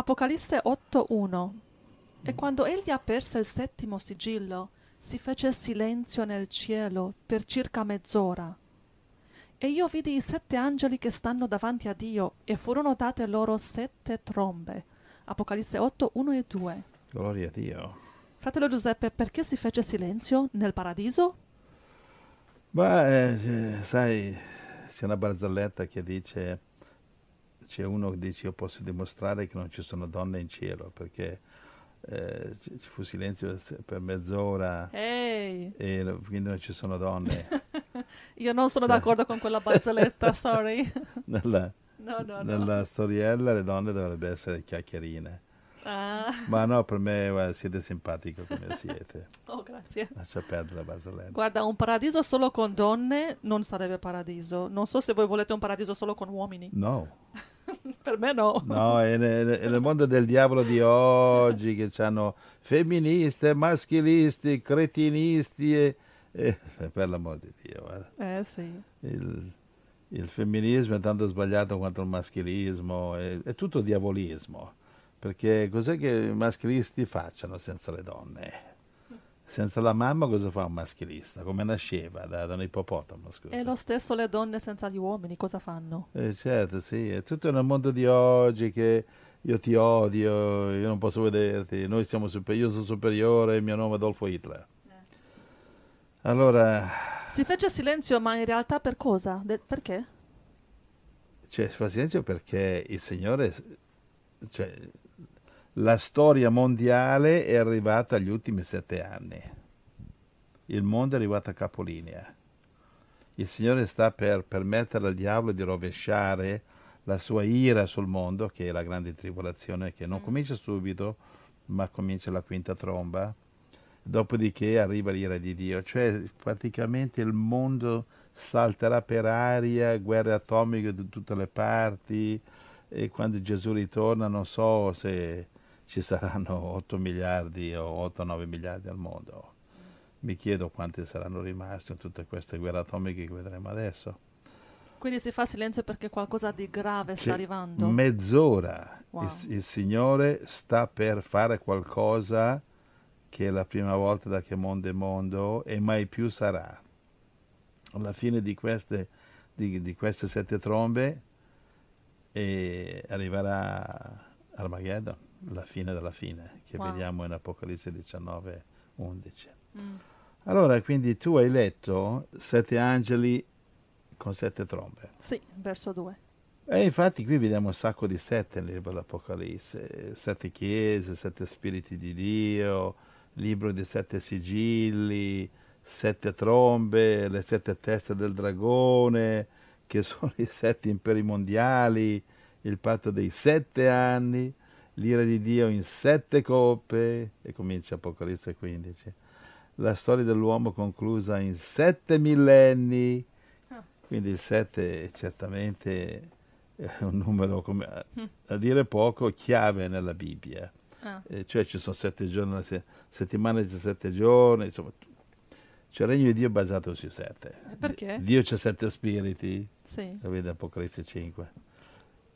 Apocalisse 8.1 E quando egli aperse il settimo sigillo, si fece silenzio nel cielo per circa mezz'ora. E io vidi i sette angeli che stanno davanti a Dio, e furono date loro sette trombe. Apocalisse 8, 1 e 2. Gloria a Dio. Fratello Giuseppe, perché si fece silenzio nel paradiso? Beh, eh, sai, c'è una barzelletta che dice, c'è uno che dice io posso dimostrare che non ci sono donne in cielo, perché eh, ci fu silenzio per mezz'ora Ehi, e quindi non ci sono donne. io non sono Cioè- d'accordo con quella barzelletta, sorry. nella, No, no, no. nella storiella le donne dovrebbero essere chiacchierine. Ah, Ma no, per me guarda, siete simpatico come siete. oh, grazie. Lascia perdere la barzelletta. Guarda, un paradiso solo con donne non sarebbe paradiso. Non so se voi volete un paradiso solo con uomini. No, per me no. no, è nel, è nel mondo del diavolo di oggi che hanno femministe, maschilisti, cretinisti e, e- per l'amor di Dio, guarda. Eh sì. il, il femminismo è tanto sbagliato quanto il maschilismo, è, è tutto diavolismo, perché cos'è che i maschilisti facciano senza le donne? Senza la mamma cosa fa un maschilista? Come nasceva da, da un ippopotamo, scusa? E lo stesso le donne senza gli uomini, cosa fanno? Eh, certo, sì, è tutto nel mondo di oggi che io ti odio, io non posso vederti, noi siamo super- io sono superiore, il mio nome è Adolfo Hitler. Allora, Si fece silenzio, ma in realtà per cosa? De- perché? cioè, si fa silenzio perché il Signore, cioè, la storia mondiale è arrivata agli ultimi sette anni. Il mondo è arrivato a capolinea. Il Signore sta per permettere al diavolo di rovesciare la sua ira sul mondo, che è la grande tribolazione, che non comincia subito, ma comincia la quinta tromba. Dopodiché arriva l'ira di Dio, cioè praticamente il mondo salterà per aria, guerre atomiche da tutte le parti e quando Gesù ritorna non so se ci saranno 8 miliardi o 8-9 miliardi al mondo. Mi chiedo quanti saranno rimasti in tutte queste guerre atomiche che vedremo adesso. Quindi si fa silenzio perché qualcosa di grave sta arrivando. Mezz'ora. Wow. Il, il Signore sta per fare qualcosa che è la prima volta da che mondo è mondo e mai più sarà. Alla fine di queste, di, di queste sette trombe e arriverà Armageddon, la fine della fine, che Wow. vediamo in Apocalisse 19, 11. Mm. Allora, quindi tu hai letto sette angeli con sette trombe. Sì, verso 2. E infatti qui vediamo un sacco di sette nel libro dell'Apocalisse, sette chiese, sette spiriti di Dio, libro di sette sigilli, sette trombe, le sette teste del dragone, che sono i sette imperi mondiali, il patto dei sette anni, l'ira di Dio in sette coppe, e comincia Apocalisse 15, la storia dell'uomo conclusa in sette millenni, Ah. quindi il sette è certamente è un numero, come, a, a dire poco, chiave nella Bibbia. Ah. Eh, cioè ci sono sette giorni, la se- settimana c'è sette giorni, insomma, c'è il regno di Dio basato sui sette. Perché? Dio c'è sette spiriti, Sì. lo vede Apocalisse 5.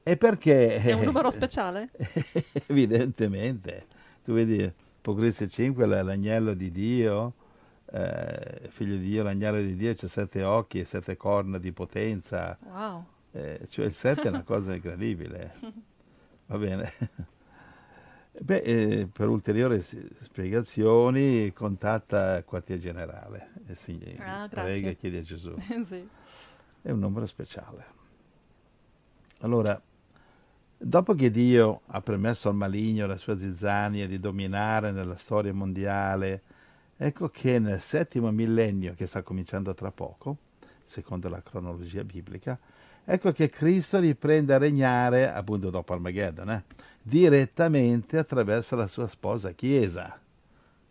E perché? È un numero speciale? Evidentemente. Tu vedi Apocalisse 5, l- l'agnello di Dio, eh, figlio di Dio, l'agnello di Dio, c'ha sette occhi e sette corna di potenza. Wow. Eh, cioè il 7 è una cosa incredibile. Va bene. Beh, eh, per ulteriori spiegazioni contatta il quartier generale. E si Ah, prega grazie. e chiede a Gesù. sì. È un numero speciale. Allora, dopo che Dio ha permesso al maligno alla sua zizzania di dominare nella storia mondiale, ecco che nel settimo millennio, che sta cominciando tra poco, secondo la cronologia biblica, ecco che Cristo riprende a regnare, appunto dopo Armageddon, eh, direttamente attraverso la sua sposa Chiesa.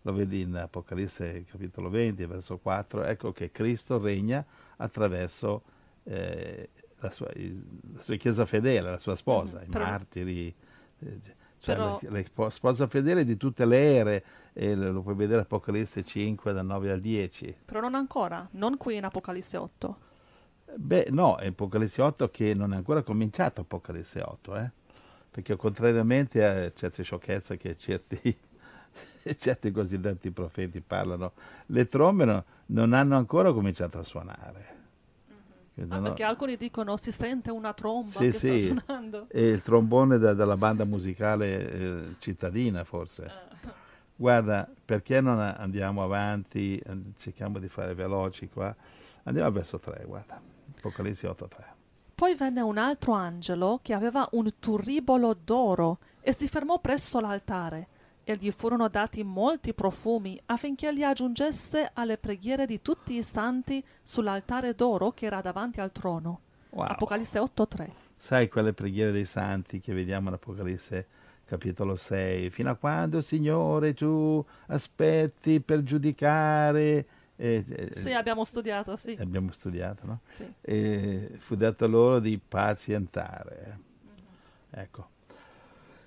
Lo vedi in Apocalisse capitolo 20, verso 4, ecco che Cristo regna attraverso eh, la, sua, la sua Chiesa fedele, la sua sposa, Mhm, i però- martiri, eh, cioè Però- la, la spo- sposa fedele di tutte le ere, e lo lo puoi vedere Apocalisse 5 dal 9 al 10. Però non ancora, non qui in Apocalisse 8. Beh, no, è Apocalisse 8 che non è ancora cominciato Apocalisse 8, eh. perché contrariamente a certe sciocchezze che certi, certi cosiddetti profeti parlano, le trombe no, non hanno ancora cominciato a suonare. Ah, no, perché alcuni dicono si sente una tromba sì, che sì. sta suonando. E il trombone da, dalla banda musicale eh, cittadina forse. Uh. Guarda, perché non andiamo avanti, cerchiamo di fare veloci qua. Andiamo verso 3, guarda. Apocalisse 8.3. Poi venne un altro angelo che aveva un turibolo d'oro e si fermò presso l'altare e gli furono dati molti profumi affinché li aggiungesse alle preghiere di tutti i santi sull'altare d'oro che era davanti al trono. Wow. Apocalisse 8.3. Sai quelle preghiere dei santi che vediamo in Apocalisse capitolo 6? Fino a quando, Signore, tu aspetti per giudicare eh, sì, abbiamo studiato, sì. Abbiamo studiato, no? Sì. E fu detto loro di pazientare. Mm-hmm. Ecco.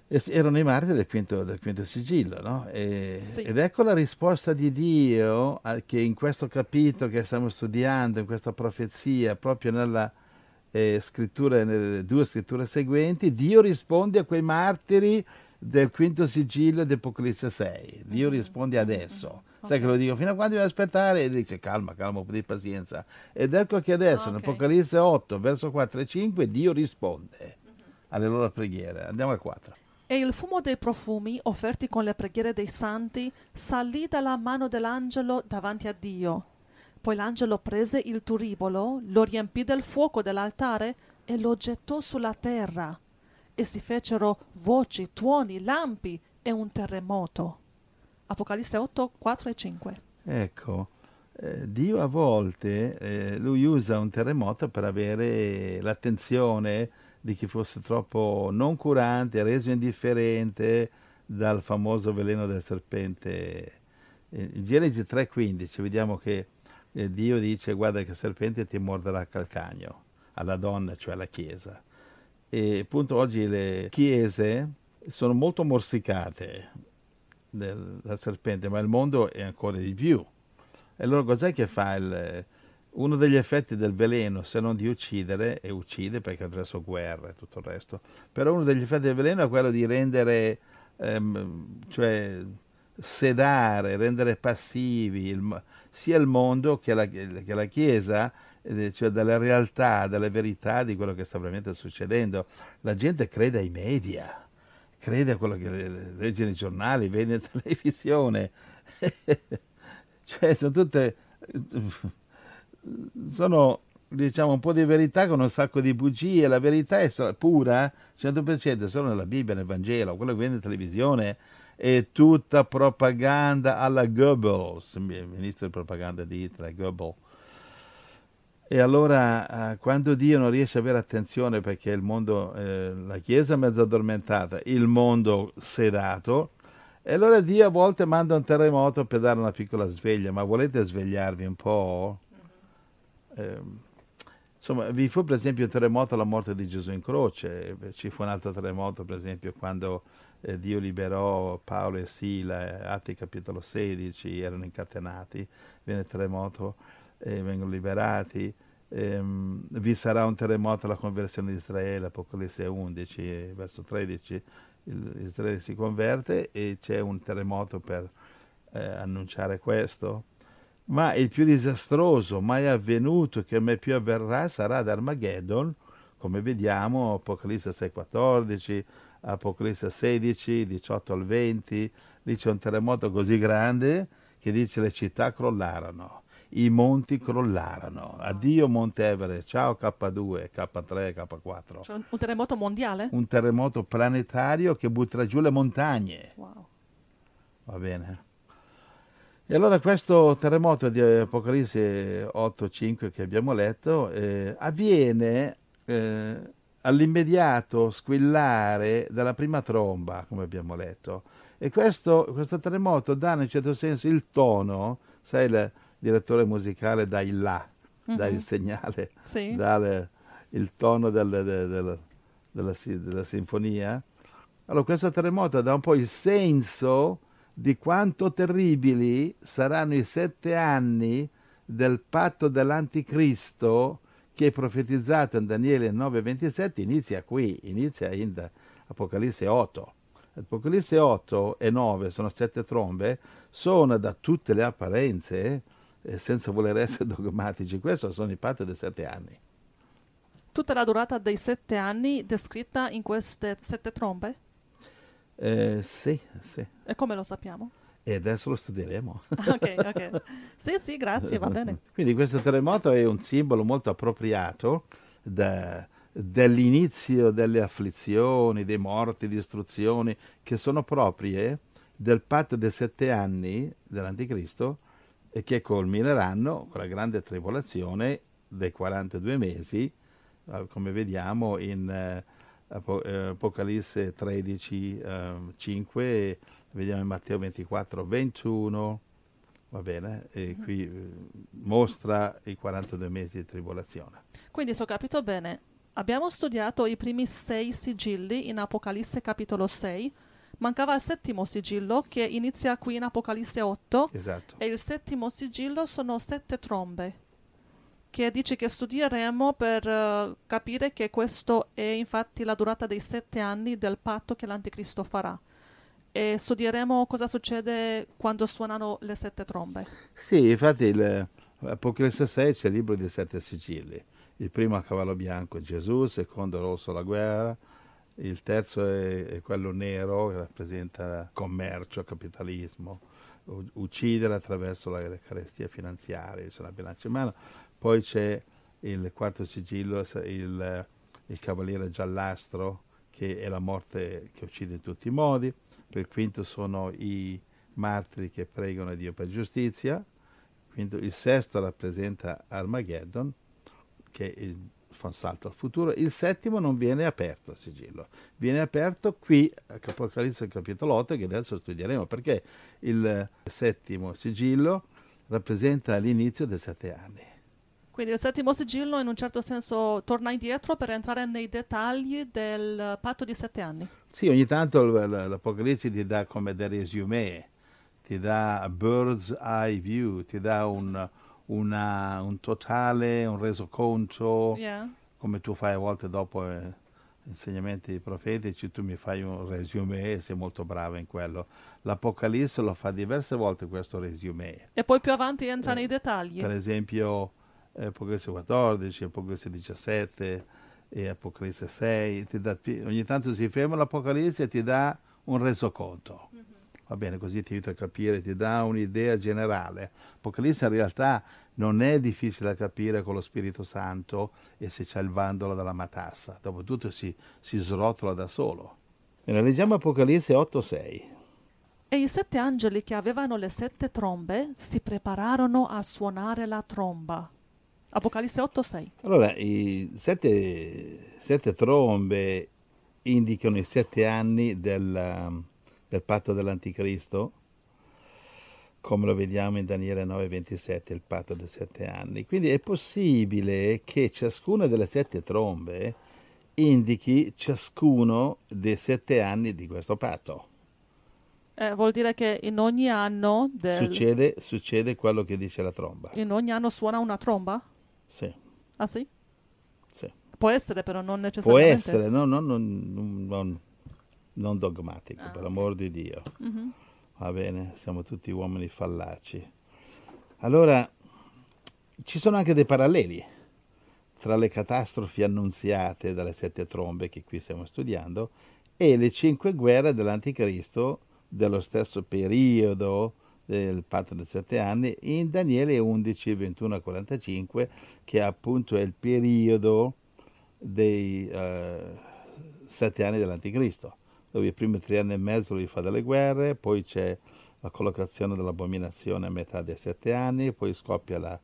Erano i martiri del quinto, del quinto sigillo, no? E, sì. Ed ecco la risposta di Dio che in questo capitolo che stiamo studiando, in questa profezia, proprio nella eh, scrittura, nelle due scritture seguenti, Dio risponde a quei martiri del quinto sigillo di Apocalisse 6. Dio mm-hmm. risponde adesso. Mm-hmm Sai che lo dico, fino a quando devi aspettare? E dice calma, calma, un po' di pazienza. Ed ecco che adesso, okay. in Apocalisse 8, verso 4 e 5, Dio risponde alle loro preghiere. Andiamo al 4. E il fumo dei profumi offerti con le preghiere dei santi salì dalla mano dell'angelo davanti a Dio. Poi l'angelo prese il turibolo, lo riempì del fuoco dell'altare e lo gettò sulla terra. E si fecero voci, tuoni, lampi e un terremoto. Apocalisse 8, 4 e 5. Ecco, eh, Dio a volte eh, lui usa un terremoto per avere l'attenzione di chi fosse troppo non curante, reso indifferente dal famoso veleno del serpente. In Genesi 3,15 vediamo che eh, Dio dice guarda che il serpente ti morderà a calcagno, alla donna, cioè alla Chiesa. E appunto oggi le chiese sono molto morsicate, della serpente, ma il mondo è ancora di più. E allora cos'è che fa il, uno degli effetti del veleno, se non di uccidere, e uccide perché attraverso guerra e tutto il resto, però uno degli effetti del veleno è quello di rendere, ehm, cioè sedare, rendere passivi il, sia il mondo che la, che la Chiesa, cioè della realtà, della verità di quello che sta veramente succedendo. La gente crede ai media crede a quello che legge nei giornali, vede in televisione. cioè, sono tutte... sono, diciamo, un po' di verità con un sacco di bugie. La verità è pura, 100% solo nella Bibbia, nel Vangelo. Quello che vede in televisione è tutta propaganda alla Goebbels, ministro di propaganda di Hitler, Goebbels e allora eh, quando Dio non riesce ad avere attenzione perché il mondo, eh, la Chiesa è mezzo addormentata, il mondo sedato, e allora Dio a volte manda un terremoto per dare una piccola sveglia, ma volete svegliarvi un po'? Mm-hmm. Eh, insomma, vi fu per esempio un terremoto alla morte di Gesù in croce, ci fu un altro terremoto per esempio quando eh, Dio liberò Paolo e Sila, Atti capitolo 16, erano incatenati, viene il terremoto e vengono liberati. Ehm, vi sarà un terremoto alla conversione di Israele, Apocalisse 11, verso 13, il, Israele si converte e c'è un terremoto per eh, annunciare questo. Ma il più disastroso mai avvenuto che mai più avverrà sarà ad Armageddon, come vediamo, Apocalisse 6,14, Apocalisse 16, 18 al 20, lì c'è un terremoto così grande che dice le città crollarono i monti crollarono. Addio Monte Everest, ciao K2, K3, K4. Cioè un terremoto mondiale? Un terremoto planetario che butterà giù le montagne. Wow. Va bene. E allora questo terremoto di Apocalisse 8.5 che abbiamo letto eh, avviene eh, all'immediato squillare della prima tromba, come abbiamo letto. E questo, questo terremoto dà in un certo senso il tono, sai, le, direttore musicale dà il là, uh-huh. dà il segnale, sì. dà le, il tono del, del, del, della, della, sinfonia. Allora questo terremoto dà un po' il senso di quanto terribili saranno i sette anni del patto dell'anticristo che è profetizzato in Daniele 9:27 inizia qui, inizia in, Apocalisse 8. Apocalisse 8 e 9 sono sette trombe, sono da tutte le apparenze, eh, senza voler essere dogmatici, questo sono i patti dei sette anni. Tutta la durata dei sette anni descritta in queste sette trombe? Eh, sì, sì. E come lo sappiamo? E adesso lo studieremo. ok, ok. Sì, sì, grazie, va bene. Quindi questo terremoto è un simbolo molto appropriato da, dell'inizio delle afflizioni, dei morti, distruzioni, che sono proprie del patto dei sette anni dell'Anticristo e che culmineranno con la grande tribolazione dei 42 mesi, eh, come vediamo in eh, Apocalisse 13, eh, 5, vediamo in Matteo 24, 21, va bene, e qui eh, mostra i 42 mesi di tribolazione. Quindi se ho capito bene, abbiamo studiato i primi sei sigilli in Apocalisse capitolo 6, mancava il settimo sigillo che inizia qui in Apocalisse 8 Esatto. e il settimo sigillo sono sette trombe che dice che studieremo per eh, capire che questo è infatti la durata dei sette anni del patto che l'Anticristo farà. E studieremo cosa succede quando suonano le sette trombe. Sì, infatti il Apocalisse 6 c'è il libro dei sette sigilli. Il primo a cavallo bianco è Gesù, il secondo rosso la guerra, il terzo è, è quello nero che rappresenta commercio, capitalismo, uccidere attraverso la, le carestie finanziarie, c'è la bilancia in mano. Poi c'è il quarto sigillo, il, il cavaliere giallastro, che è la morte che uccide in tutti i modi. Per quinto sono i martiri che pregano Dio per giustizia. Quinto, il sesto rappresenta Armageddon, che è- fa un salto al futuro. Il settimo non viene aperto il sigillo, viene aperto qui a Apocalisse capitolo 8 che adesso studieremo perché il settimo sigillo rappresenta l'inizio dei sette anni. Quindi il settimo sigillo in un certo senso torna indietro per entrare nei dettagli del patto di sette anni. Sì, ogni tanto l'Apocalisse ti dà come dei resumé, ti dà bird's eye view, ti dà un, una- un totale, un resoconto, Yeah. come tu fai a volte dopo eh, insegnamenti profetici, tu mi fai un resumé e sei molto bravo in quello. L'Apocalisse lo fa diverse volte questo resumé. E poi più avanti entra Eh, nei dettagli. Per esempio Apocalisse 14, Apocalisse 17 e Apocalisse 6, ti dà ogni tanto si ferma l'Apocalisse e ti dà un resoconto. Va bene, così ti aiuta a capire, ti dà un'idea generale. Apocalisse in realtà non è difficile da capire con lo Spirito Santo e se c'è il vandolo della matassa. Dopotutto si, si srotola da solo. Bene, leggiamo Apocalisse 8-6. E i sette angeli che avevano le sette trombe si prepararono a suonare la tromba. Apocalisse 8:6. Allora, i sette, sette trombe indicano i sette anni del, del patto dell'Anticristo, come lo vediamo in Daniele 9:27, il patto dei sette anni. Quindi è possibile che ciascuna delle sette trombe indichi ciascuno dei sette anni di questo patto. Eh, vuol dire che in ogni anno del- Succede, succede quello che dice la tromba. in ogni anno suona una tromba? Sì, Ah sì? sì. Può essere però non Può necessariamente. essere, no, no, non, non- non dogmatico, Ah, per ok. l'amor di Dio. Mhm. Va bene, siamo tutti uomini fallaci. Allora, ci sono anche dei paralleli tra le catastrofi annunziate dalle sette trombe che qui stiamo studiando e le cinque guerre dell'Anticristo dello stesso periodo del patto dei sette anni in Daniele 11, 21 a 45, che appunto è il periodo dei eh, sette anni dell'Anticristo dove i primi tre anni e mezzo lui fa delle guerre, poi c'è la collocazione dell'abominazione a metà dei sette anni, poi scoppia la,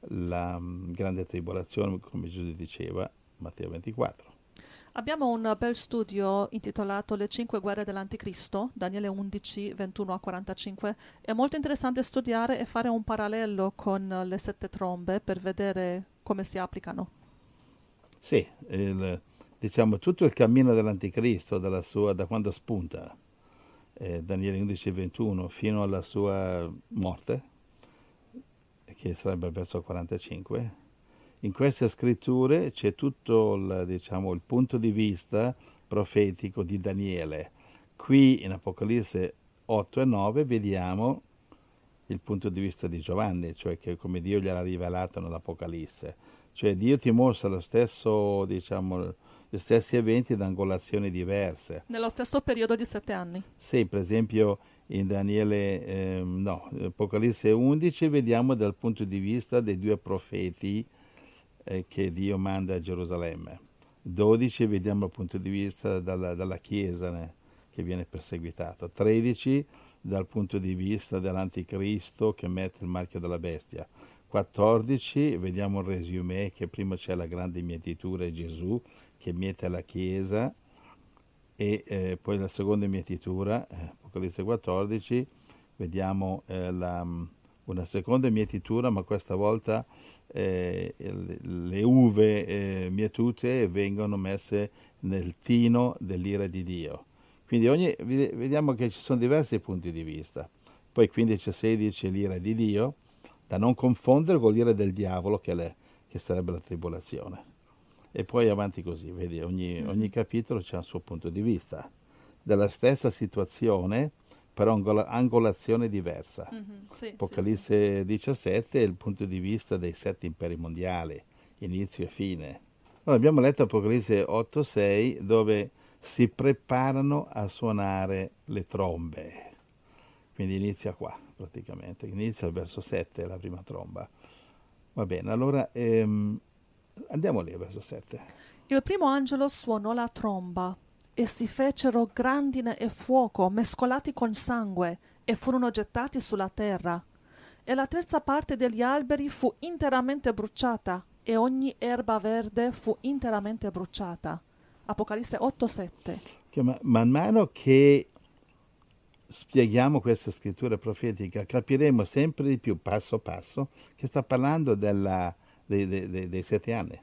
la mm, grande tribolazione, come Gesù diceva, Matteo 24. Abbiamo un bel studio intitolato Le cinque guerre dell'Anticristo, Daniele 11, 21 a 45. È molto interessante studiare e fare un parallelo con le sette trombe per vedere come si applicano. Sì, il- diciamo tutto il cammino dell'Anticristo, sua, da quando spunta, eh, Daniele 11, 21, fino alla sua morte, che sarebbe verso 45, in queste scritture c'è tutto il, diciamo, il punto di vista profetico di Daniele. Qui in Apocalisse 8 e 9 vediamo il punto di vista di Giovanni, cioè che come Dio gliel'ha rivelato nell'Apocalisse. Cioè Dio ti mostra lo stesso, diciamo, gli stessi eventi da angolazioni diverse. Nello stesso periodo di sette anni. Sì, per esempio in Daniele, eh, no, Apocalisse 11 vediamo dal punto di vista dei due profeti eh, che Dio manda a Gerusalemme. 12 vediamo dal punto di vista dalla, dalla Chiesa né, che viene perseguitata. 13 dal punto di vista dell'anticristo che mette il marchio della bestia. 14 vediamo il resume che prima c'è la grande mietitura e Gesù che miete la Chiesa e eh, poi la seconda mietitura, eh, Apocalisse 14, vediamo eh, la, una seconda mietitura, ma questa volta eh, le uve eh, mietute vengono messe nel tino dell'ira di Dio. Quindi ogni, vediamo che ci sono diversi punti di vista. Poi 15 e 16 l'ira di Dio, da non confondere con l'ira del diavolo che, le, che sarebbe la tribolazione. E poi avanti così, vedi, ogni, ogni capitolo c'è il suo punto di vista. Della stessa situazione, però angolazione diversa. Mm-hmm. Sì, Apocalisse sì, sì. 17 è il punto di vista dei sette imperi mondiali, inizio e fine. Allora, abbiamo letto Apocalisse 8-6 dove si preparano a suonare le trombe. Quindi inizia qua praticamente, inizia al verso 7 la prima tromba. Va bene, allora ehm, andiamo lì al verso 7. Il primo angelo suonò la tromba e si fecero grandine e fuoco mescolati con sangue e furono gettati sulla terra. E la terza parte degli alberi fu interamente bruciata e ogni erba verde fu interamente bruciata. Apocalisse 8:7. Man, man mano che spieghiamo questa scrittura profetica, capiremo sempre di più, passo passo, che sta parlando della, dei, dei, dei, sette anni.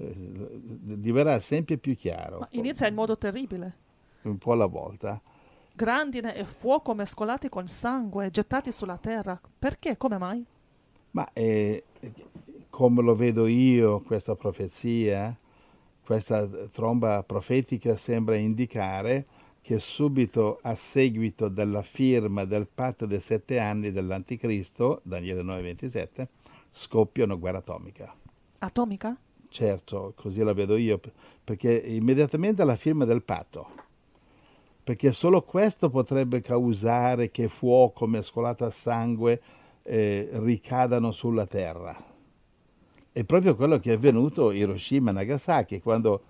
Diverrà sempre più chiaro. Ma inizia in modo terribile. Un po' alla volta. Grandine e fuoco mescolati con sangue gettati sulla terra. Perché? Come mai? Ma eh, come lo vedo io, questa profezia, questa tromba profetica sembra indicare che subito a seguito della firma del patto dei sette anni dell'Anticristo, Daniele 9:27, scoppia una guerra atomica. Atomica? Certo, così la vedo io, perché immediatamente alla firma del patto, perché solo questo potrebbe causare che fuoco mescolato a sangue eh, ricadano sulla terra. È proprio quello che è avvenuto a Hiroshima e Nagasaki, quando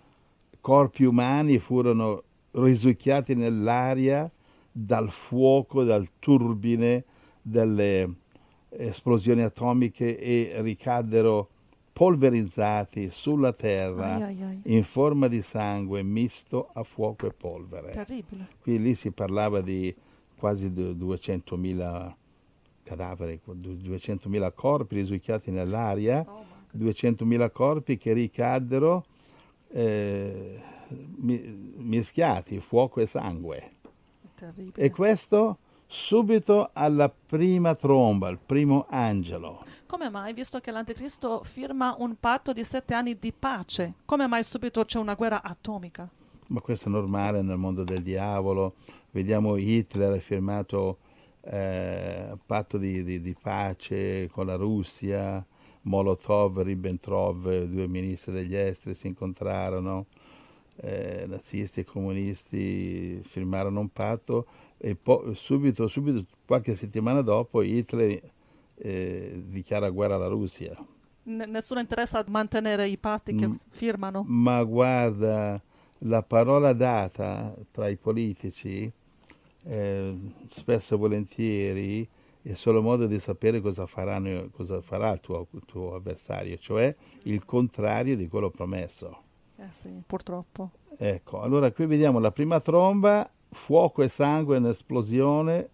corpi umani furono risucchiati nell'aria dal fuoco, dal turbine delle esplosioni atomiche e ricaddero polverizzati sulla terra ai, ai, ai. in forma di sangue misto a fuoco e polvere. Terribile. Qui lì si parlava di quasi 200.000 cadaveri, 200.000 corpi risucchiati nell'aria. Oh 200.000 corpi che ricaddero eh, mischiati, fuoco e sangue. Terribile. E questo subito alla prima tromba, al primo angelo. Come mai, visto che l'anticristo firma un patto di sette anni di pace, come mai subito c'è una guerra atomica? Ma questo è normale nel mondo del diavolo. Vediamo Hitler ha firmato eh, patto di, di, di pace con la Russia, Molotov, Ribbentrop, due ministri degli esteri si incontrarono, eh, nazisti e comunisti firmarono un patto e poi subito, subito, qualche settimana dopo, Hitler eh, dichiara guerra alla Russia. N- nessuno interessa a mantenere i patti che M- firmano? Ma guarda, la parola data tra i politici, eh, spesso e volentieri, è solo modo di sapere cosa, faranno, cosa farà il tuo, il tuo, avversario, cioè il contrario di quello promesso. Eh sì, purtroppo. Ecco, allora qui vediamo la prima tromba, fuoco e sangue, un'esplosione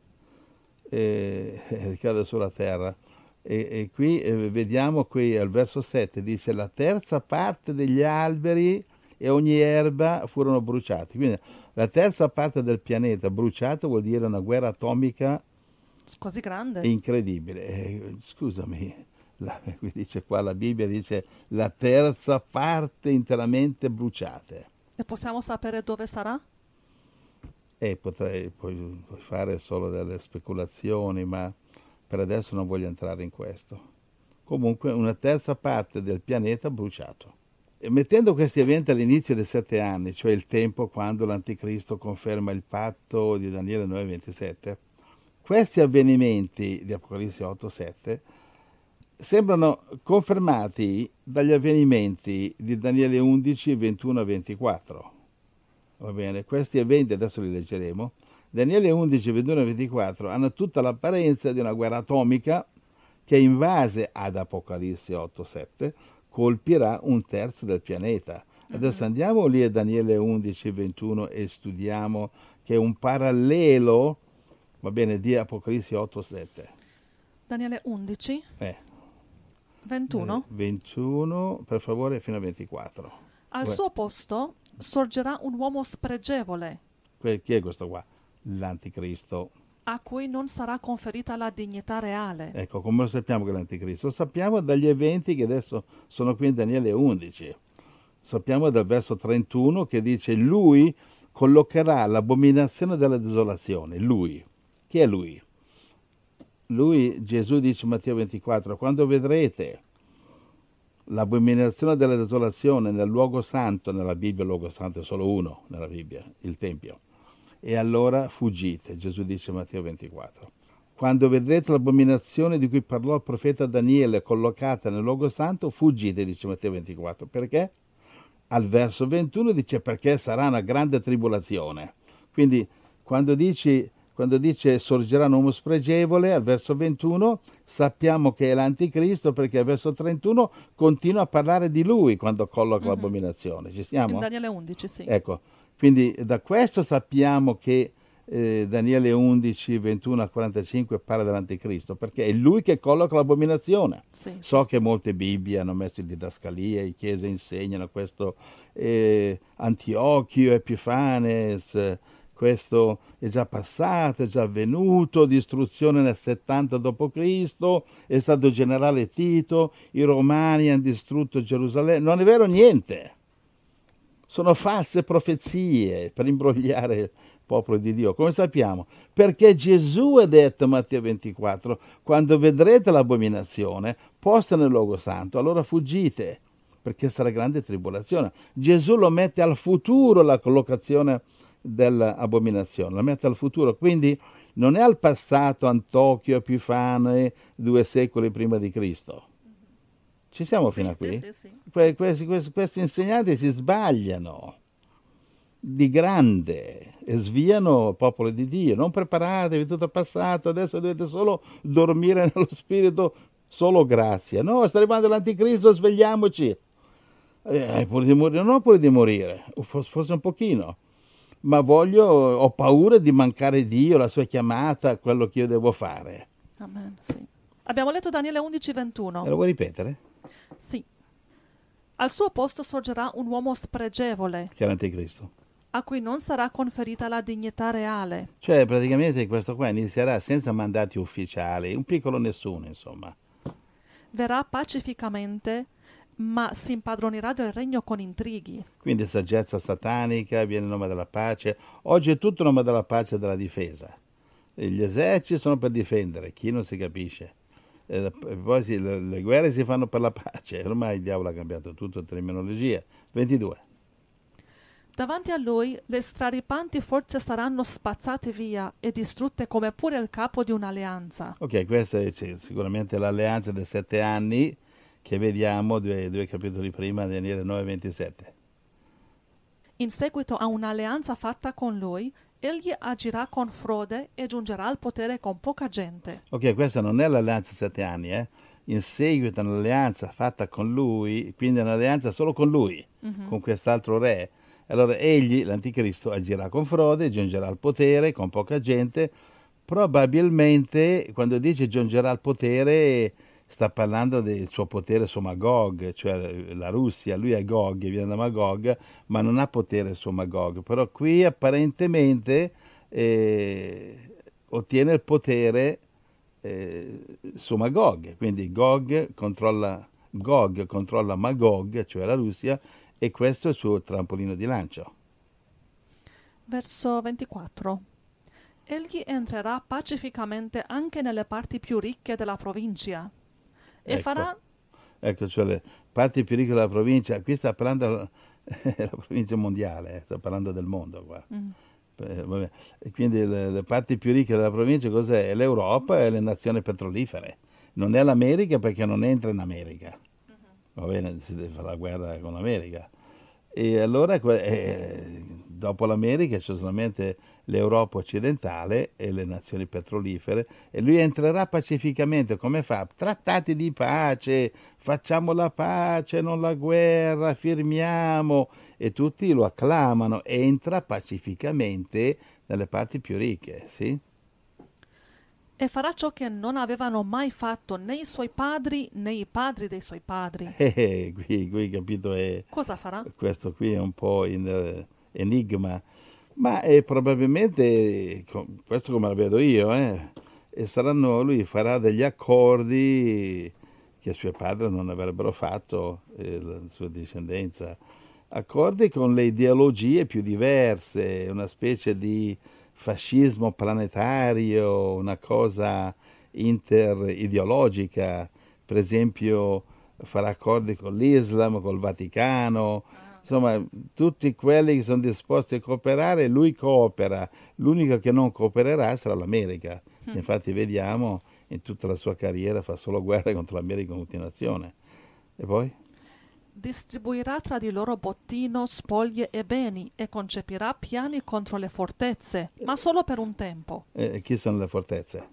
eh, ricade sulla terra. E, e qui eh, vediamo qui al verso 7 dice la terza parte degli alberi e ogni erba furono bruciati. Quindi la terza parte del pianeta bruciato vuol dire una guerra atomica Così grande? Incredibile. Eh, scusami, la, dice qua la Bibbia dice la terza parte interamente bruciate. E possiamo sapere dove sarà? E potrei puoi fare solo delle speculazioni, ma per adesso non voglio entrare in questo. Comunque una terza parte del pianeta bruciato. E mettendo questi eventi all'inizio dei sette anni, cioè il tempo quando l'Anticristo conferma il patto di Daniele 9:27, questi avvenimenti di Apocalisse 8:7 sembrano confermati dagli avvenimenti di Daniele 11, 21 24. Va bene, questi eventi adesso li leggeremo. Daniele 11, 21 24 hanno tutta l'apparenza di una guerra atomica che invase ad Apocalisse 8, 7 colpirà un terzo del pianeta. Adesso mm-hmm. andiamo lì a Daniele 11, 21 e studiamo che è un parallelo, va bene, di Apocalisse 8, 7. Daniele 11? Eh. 21? 21, per favore, fino a 24. Al Beh. suo posto sorgerà un uomo spregevole. Chi è questo qua? L'anticristo. A cui non sarà conferita la dignità reale. Ecco, come lo sappiamo che è l'anticristo? Lo sappiamo dagli eventi che adesso sono qui in Daniele 11. Sappiamo dal verso 31 che dice lui collocherà l'abominazione della desolazione. Lui. Chi è lui? lui, Gesù dice in Matteo 24, quando vedrete l'abominazione della desolazione nel luogo santo, nella Bibbia il luogo santo è solo uno nella Bibbia, il Tempio, e allora fuggite, Gesù dice in Matteo 24. Quando vedrete l'abominazione di cui parlò il profeta Daniele collocata nel luogo santo, fuggite, dice Matteo 24. Perché? Al verso 21 dice perché sarà una grande tribolazione. Quindi quando dici quando dice sorgerà un uomo spregevole, al verso 21 sappiamo che è l'anticristo perché al verso 31 continua a parlare di lui quando colloca mm-hmm. l'abominazione. Ci siamo? In Daniele 11, sì. Ecco, quindi da questo sappiamo che eh, Daniele 11, 21 a 45 parla dell'anticristo perché è lui che colloca l'abominazione. Sì, so sì, che molte Bibbie hanno messo in didascalia, le chiese insegnano questo eh, Antiochio, Epifanes questo è già passato, è già avvenuto, distruzione nel 70 d.C., è stato generale Tito, i romani hanno distrutto Gerusalemme, non è vero niente. Sono false profezie per imbrogliare il popolo di Dio. Come sappiamo? Perché Gesù ha detto, Matteo 24, quando vedrete l'abominazione posta nel luogo santo, allora fuggite, perché sarà grande tribolazione. Gesù lo mette al futuro la collocazione dell'abominazione, la mette al futuro, quindi non è al passato Antiochio Epifane due secoli prima di Cristo. Ci siamo sì, fino a qui? Sì, sì, que- questi, questi, questi insegnanti si sbagliano di grande e sviano il popolo di Dio. Non preparatevi, tutto è passato, adesso dovete solo dormire nello spirito, solo grazia. No, sta arrivando l'anticristo, svegliamoci. Eh, pure di morire, non pure di morire, forse un pochino ma voglio, ho paura di mancare Dio, la sua chiamata, quello che io devo fare. Amen, sì. Abbiamo letto Daniele 11, 21. E lo vuoi ripetere? Sì. Al suo posto sorgerà un uomo spregevole. Che è l'anticristo. A cui non sarà conferita la dignità reale. Cioè, praticamente questo qua inizierà senza mandati ufficiali, un piccolo nessuno, insomma. Verrà pacificamente ma si impadronirà del regno con intrighi. Quindi saggezza satanica, viene il nome della pace. Oggi è tutto il nome della pace e della difesa. Gli eserciti sono per difendere, chi non si capisce. E poi sì, le, le, guerre si fanno per la pace, ormai il diavolo ha cambiato tutto in terminologia. 22. Davanti a lui le straripanti forze saranno spazzate via e distrutte come pure il capo di un'alleanza. Ok, questa è sicuramente l'alleanza dei sette anni che vediamo due, due capitoli prima, Daniele 9:27. In seguito a un'alleanza fatta con lui, egli agirà con frode e giungerà al potere con poca gente. Ok, questa non è l'alleanza sette anni, eh? In seguito a un'alleanza fatta con lui, quindi un'alleanza solo con lui, mm-hmm. con quest'altro re. Allora egli, l'anticristo, agirà con frode, giungerà al potere con poca gente. Probabilmente, quando dice giungerà al potere, sta parlando del suo potere su Magog, cioè la Russia, lui è Gog, viene da Magog, ma non ha potere su Magog, però qui apparentemente eh, ottiene il potere eh, su Magog, quindi Gog controlla, Gog controlla Magog, cioè la Russia, e questo è il suo trampolino di lancio. Verso 24. Egli entrerà pacificamente anche nelle parti più ricche della provincia e Ecco. farà Ecco, cioè le parti più ricche della provincia, qui sta parlando la provincia mondiale, eh, sta parlando del mondo qua. Mm. Eh. E quindi le, le parti più ricche della provincia cos'è? È l'Europa e le nazioni petrolifere. Non è l'America perché non entra in America. Va bene, si deve fare la guerra con l'America. E allora eh, dopo l'America c'è solamente l'Europa occidentale e le nazioni petrolifere e lui entrerà pacificamente, come fa? Trattati di pace, facciamo la pace, non la guerra, firmiamo e tutti lo acclamano, entra pacificamente nelle parti più ricche, sì? e farà ciò che non avevano mai fatto né i suoi padri né i padri dei suoi padri. Eh, eh, qui, qui capito è... Cosa farà? questo qui è un po' in eh, enigma, ma è probabilmente, questo come la vedo io, eh, e saranno, lui farà degli accordi che suo padre non avrebbero fatto, eh, la sua discendenza, accordi con le ideologie più diverse, una specie di fascismo planetario, una cosa interideologica, per esempio farà accordi con l'Islam, col Vaticano, insomma tutti quelli che sono disposti a cooperare, lui coopera, l'unico che non coopererà sarà l'America, che infatti vediamo in tutta la sua carriera fa solo guerre contro l'America in continuazione. E poi? Distribuirà tra di loro bottino, spoglie e beni e concepirà piani contro le fortezze, ma solo per un tempo. Eh, chi sono le fortezze?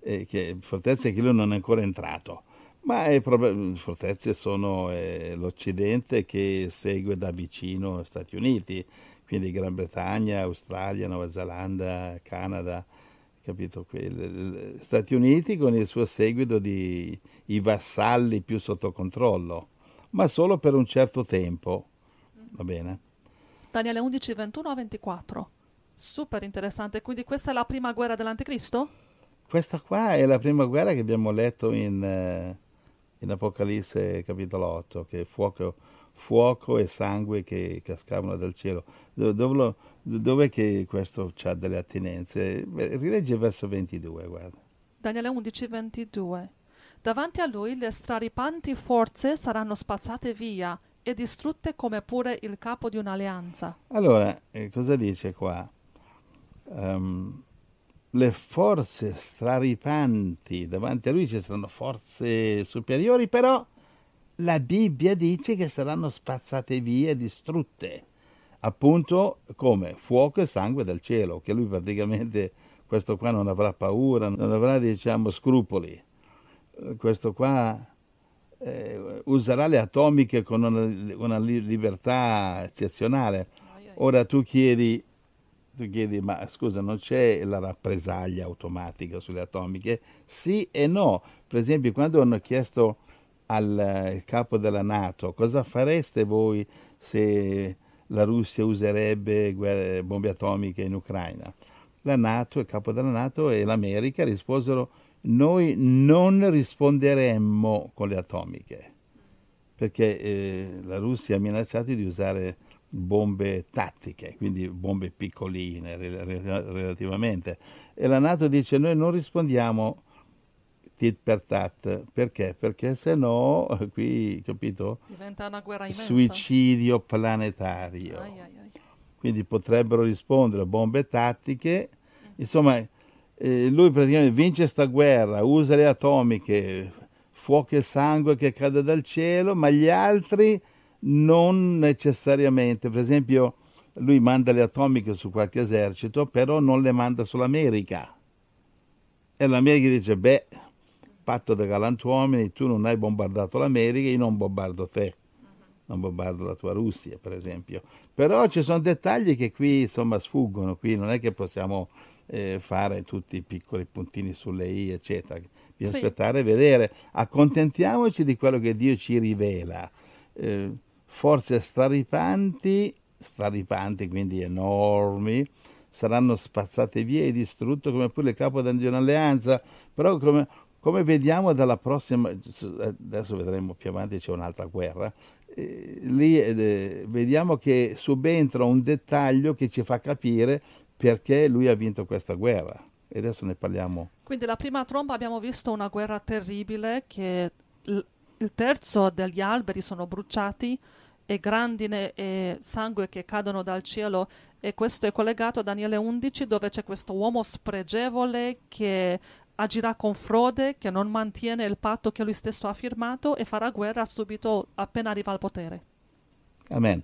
Eh, che, fortezze che lui non è ancora entrato. Ma è prob- fortezze sono eh, l'Occidente che segue da vicino gli Stati Uniti, quindi Gran Bretagna, Australia, Nuova Zelanda, Canada, capito? Le- le- Stati Uniti con il suo seguito di i vassalli più sotto controllo, ma solo per un certo tempo. Va bene? Daniele 11, 21 a 24. Super interessante, quindi questa è la prima guerra dell'Anticristo? Questa qua è la prima guerra che abbiamo letto in, eh, in Apocalisse capitolo 8, che fuoco, fuoco e sangue che cascavano dal cielo. Do- Dove, lo- dov'è che questo ha delle attinenze? Beh, Rileggi il verso 22, guarda. Daniele 11, 22. Davanti a lui le straripanti forze saranno spazzate via e distrutte come pure il capo di un'alleanza. Allora, eh, cosa dice qua? Ehm, le forze straripanti davanti a lui ci saranno forze superiori, però la Bibbia dice che saranno spazzate via e distrutte. Appunto come fuoco e sangue dal cielo, che lui praticamente questo qua non avrà paura, non avrà diciamo scrupoli. Questo qua eh, userà le atomiche con una, una li- libertà eccezionale. Ora tu chiedi, tu chiedi, ma scusa, non c'è la rappresaglia automatica sulle atomiche? Sì e no. Per esempio, quando hanno chiesto al capo della Nato cosa fareste voi se la Russia userebbe guerre- bombe atomiche in Ucraina, la Nato, il capo della Nato e l'America risposero noi non risponderemmo con le atomiche perché eh, la Russia ha minacciato di usare bombe tattiche, quindi bombe piccoline rel- rel- relativamente. E la Nato dice noi non rispondiamo tit per tat, perché? Perché se no, qui, capito? Diventa una guerra immensa. Suicidio planetario. Ai, ai, ai. Quindi potrebbero rispondere bombe tattiche. Insomma, eh, lui praticamente vince sta guerra, usa le atomiche, fuoco e sangue che cade dal cielo, ma gli altri non necessariamente. Per esempio, lui manda le atomiche su qualche esercito, però non le manda sull'America. E l'America dice, beh, patto da galantuomini, tu non hai bombardato l'America, io non bombardo te, non bombardo la tua Russia, per esempio. Però ci sono dettagli che qui, insomma, sfuggono, qui non è che possiamo eh, fare tutti i piccoli puntini sulle i, eccetera. Bisogna Sì. aspettare e vedere. Accontentiamoci di quello che Dio ci rivela. Eh, forze straripanti, straripanti quindi enormi, saranno spazzate via e distrutte come pure il capo di un'alleanza. Però come, come vediamo dalla prossima, adesso vedremo più avanti c'è un'altra guerra, eh, lì eh, vediamo che subentra un dettaglio che ci fa capire perché lui ha vinto questa guerra. E adesso ne parliamo. Quindi la prima tromba abbiamo visto una guerra terribile che il terzo degli alberi sono bruciati e grandine e sangue che cadono dal cielo e questo è collegato a Daniele 11 dove c'è questo uomo spregevole che agirà con frode, che non mantiene il patto che lui stesso ha firmato e farà guerra subito appena arriva al potere. Amen.